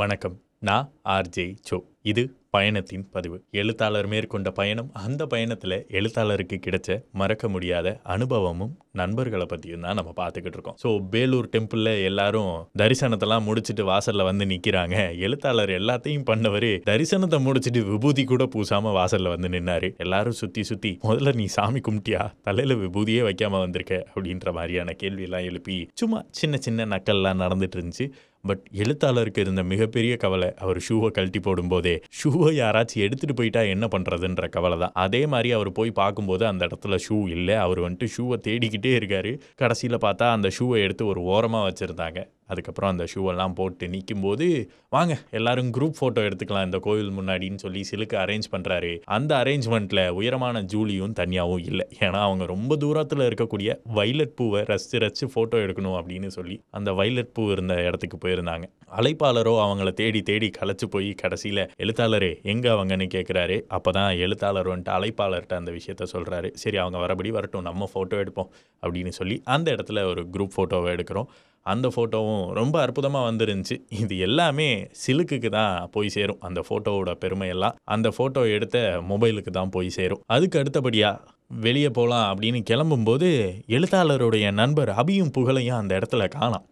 வணக்கம். நான் RJ so இது பயணத்தின் பதிவு. எழுத்தாளர் மேற்கொண்ட பயணம் அந்த பயணத்தில் எழுத்தாளருக்கு கிடைச்ச மறக்க முடியாத அனுபவமும் நண்பர்களை பற்றியும் தான் நம்ம பார்த்துக்கிட்டு இருக்கோம். ஸோ பேலூர் டெம்பிளில் எல்லாரும் தரிசனத்தெல்லாம் முடிச்சுட்டு வாசலில் வந்து நிற்கிறாங்க எழுத்தாளர் எல்லாத்தையும் பண்ணவர் தரிசனத்தை முடிச்சுட்டு விபூதி கூட பூசாமல் வாசலில் வந்து நின்னாரு. எல்லாரும் சுற்றி சுற்றி முதல்ல நீ சாமி கும்பிட்டியா? தலையில் விபூதியே வைக்காமல் வந்திருக்க? அப்படின்ற மாதிரியான கேள்வியெல்லாம் எழுப்பி சும்மா சின்ன சின்ன நக்கல்லாம் நடந்துட்டு இருந்துச்சு. பட் எழுத்தாளருக்கு இருந்த மிகப்பெரிய கவலை அவர் ஷூவை கழட்டி போடும்போதே ஷூவை யாராச்சும் எடுத்துகிட்டு போயிட்டா என்ன பண்ணுறதுன்ற கவலை தான். அதே மாதிரி அவர் போய் பார்க்கும்போது அந்த இடத்துல ஷூ இல்லை. அவர் வந்துட்டு ஷூவை தேடிக்கிட்டே இருக்காரு. கடைசியில் பார்த்தா அந்த ஷூவை எடுத்து ஒரு ஓரமாக வச்சுருந்தாங்க. அதுக்கப்புறம் அந்த ஷூவெல்லாம் போட்டு நிற்கும்போது வாங்க எல்லாரும் குரூப் ஃபோட்டோ எடுத்துக்கலாம் இந்த கோவில் முன்னாடின்னு சொல்லி சிலுக்கு அரேஞ்ச் பண்ணுறாரு அந்த அரேஞ்ச்மெண்ட்டில் உயரமான ஜூலியும் தனியாகவும் இல்லை. ஏன்னா அவங்க ரொம்ப தூரத்தில் இருக்கக்கூடிய வைலட் பூவை ரசித்து ரசித்து ஃபோட்டோ எடுக்கணும் அப்படின்னு சொல்லி அந்த வைலட் பூ இருந்த இடத்துக்கு போயிருந்தாங்க. அழைப்பாளரோ அவங்கள தேடி தேடி களைச்சு போய் கடைசியில் எழுத்தாளரே எங்கே அவங்கன்னு கேட்குறாரு அப்போ தான் எழுத்தாளர் வந்துட்டு அழைப்பாளர்கிட்ட அந்த விஷயத்த சொல்கிறாரு சரி அவங்க வரபடி வரட்டும் நம்ம ஃபோட்டோ எடுப்போம். அப்படின்னு சொல்லி அந்த இடத்துல ஒரு குரூப் ஃபோட்டோவை எடுக்கிறோம். அந்த ஃபோட்டோவும் ரொம்ப அற்புதமாக வந்துருந்துச்சு. இது எல்லாமே சிலுக்குக்கு தான் போய் சேரும். அந்த ஃபோட்டோவோட பெருமையெல்லாம் அந்த ஃபோட்டோ எடுத்த மொபைலுக்கு தான் போய் சேரும். அதுக்கு அடுத்தபடியாக வெளியே போகலாம் அப்படின்னு கிளம்பும்போது எழுத்தாளருடைய நண்பர் அபியும் புகழையும் அந்த இடத்துல காணாம்.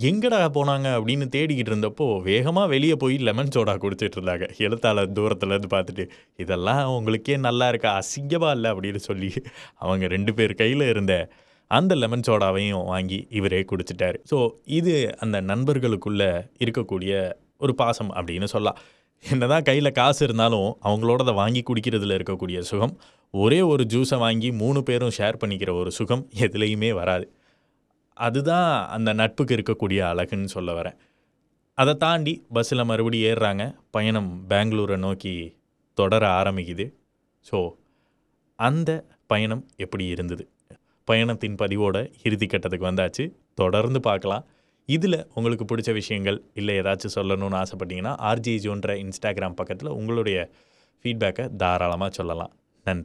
எங்கடா போனாங்க அப்படின்னு தேடிக்கிட்டு இருந்தப்போ வேகமாக வெளியே போய் லெமன் சோடா குடிச்சிட்டு இருந்தாங்க. எழுத்தாளர் தூரத்துலேருந்து பார்த்துட்டு இதெல்லாம் உங்களுக்கே நல்லா இருக்கா? அசிங்கமாக இல்லை? அப்படின்னு சொல்லி அவங்க ரெண்டு பேர் கையில் இருந்த அந்த லெமன் சோடாவையும் வாங்கி இவரே குடிச்சிட்டாரு. ஸோ இது அந்த நண்பர்களுக்குள்ள இருக்கக்கூடிய ஒரு பாசம் அப்படின்னு சொல்லலாம். என்னதான் கையில் காசு இருந்தாலும் அவங்களோட வாங்கி குடிக்கிறதுல இருக்கக்கூடிய சுகம் ஒரே ஒரு ஜூஸை வாங்கி மூணு பேரும் ஷேர் பண்ணிக்கிற ஒரு சுகம் எதுலேயுமே வராது. அதுதான் அந்த நட்புக்கு இருக்கக்கூடிய அழகுன்னு சொல்ல வரேன். அதை தாண்டி பஸ்ஸில் மறுபடியும் ஏறுறாங்க. பயணம் பெங்களூரை நோக்கி தொடர ஆரம்பிக்குது. ஸோ அந்த பயணம் எப்படி இருந்தது? பயணத்தின் பதிவோட இறுதி கட்டத்துக்கு வந்தாச்சு. தொடர்ந்து பார்க்கலாம். இதில் உங்களுக்கு பிடிச்ச விஷயங்கள் இல்லை ஏதாச்சும் சொல்லணும்னு ஆசைப்பட்டீங்கன்னா ஆர்ஜி ஜோன்ற இன்ஸ்டாகிராம் பக்கத்தில் உங்களுடைய ஃபீட்பேக்கை தாராளமாக சொல்லலாம். நன்றி.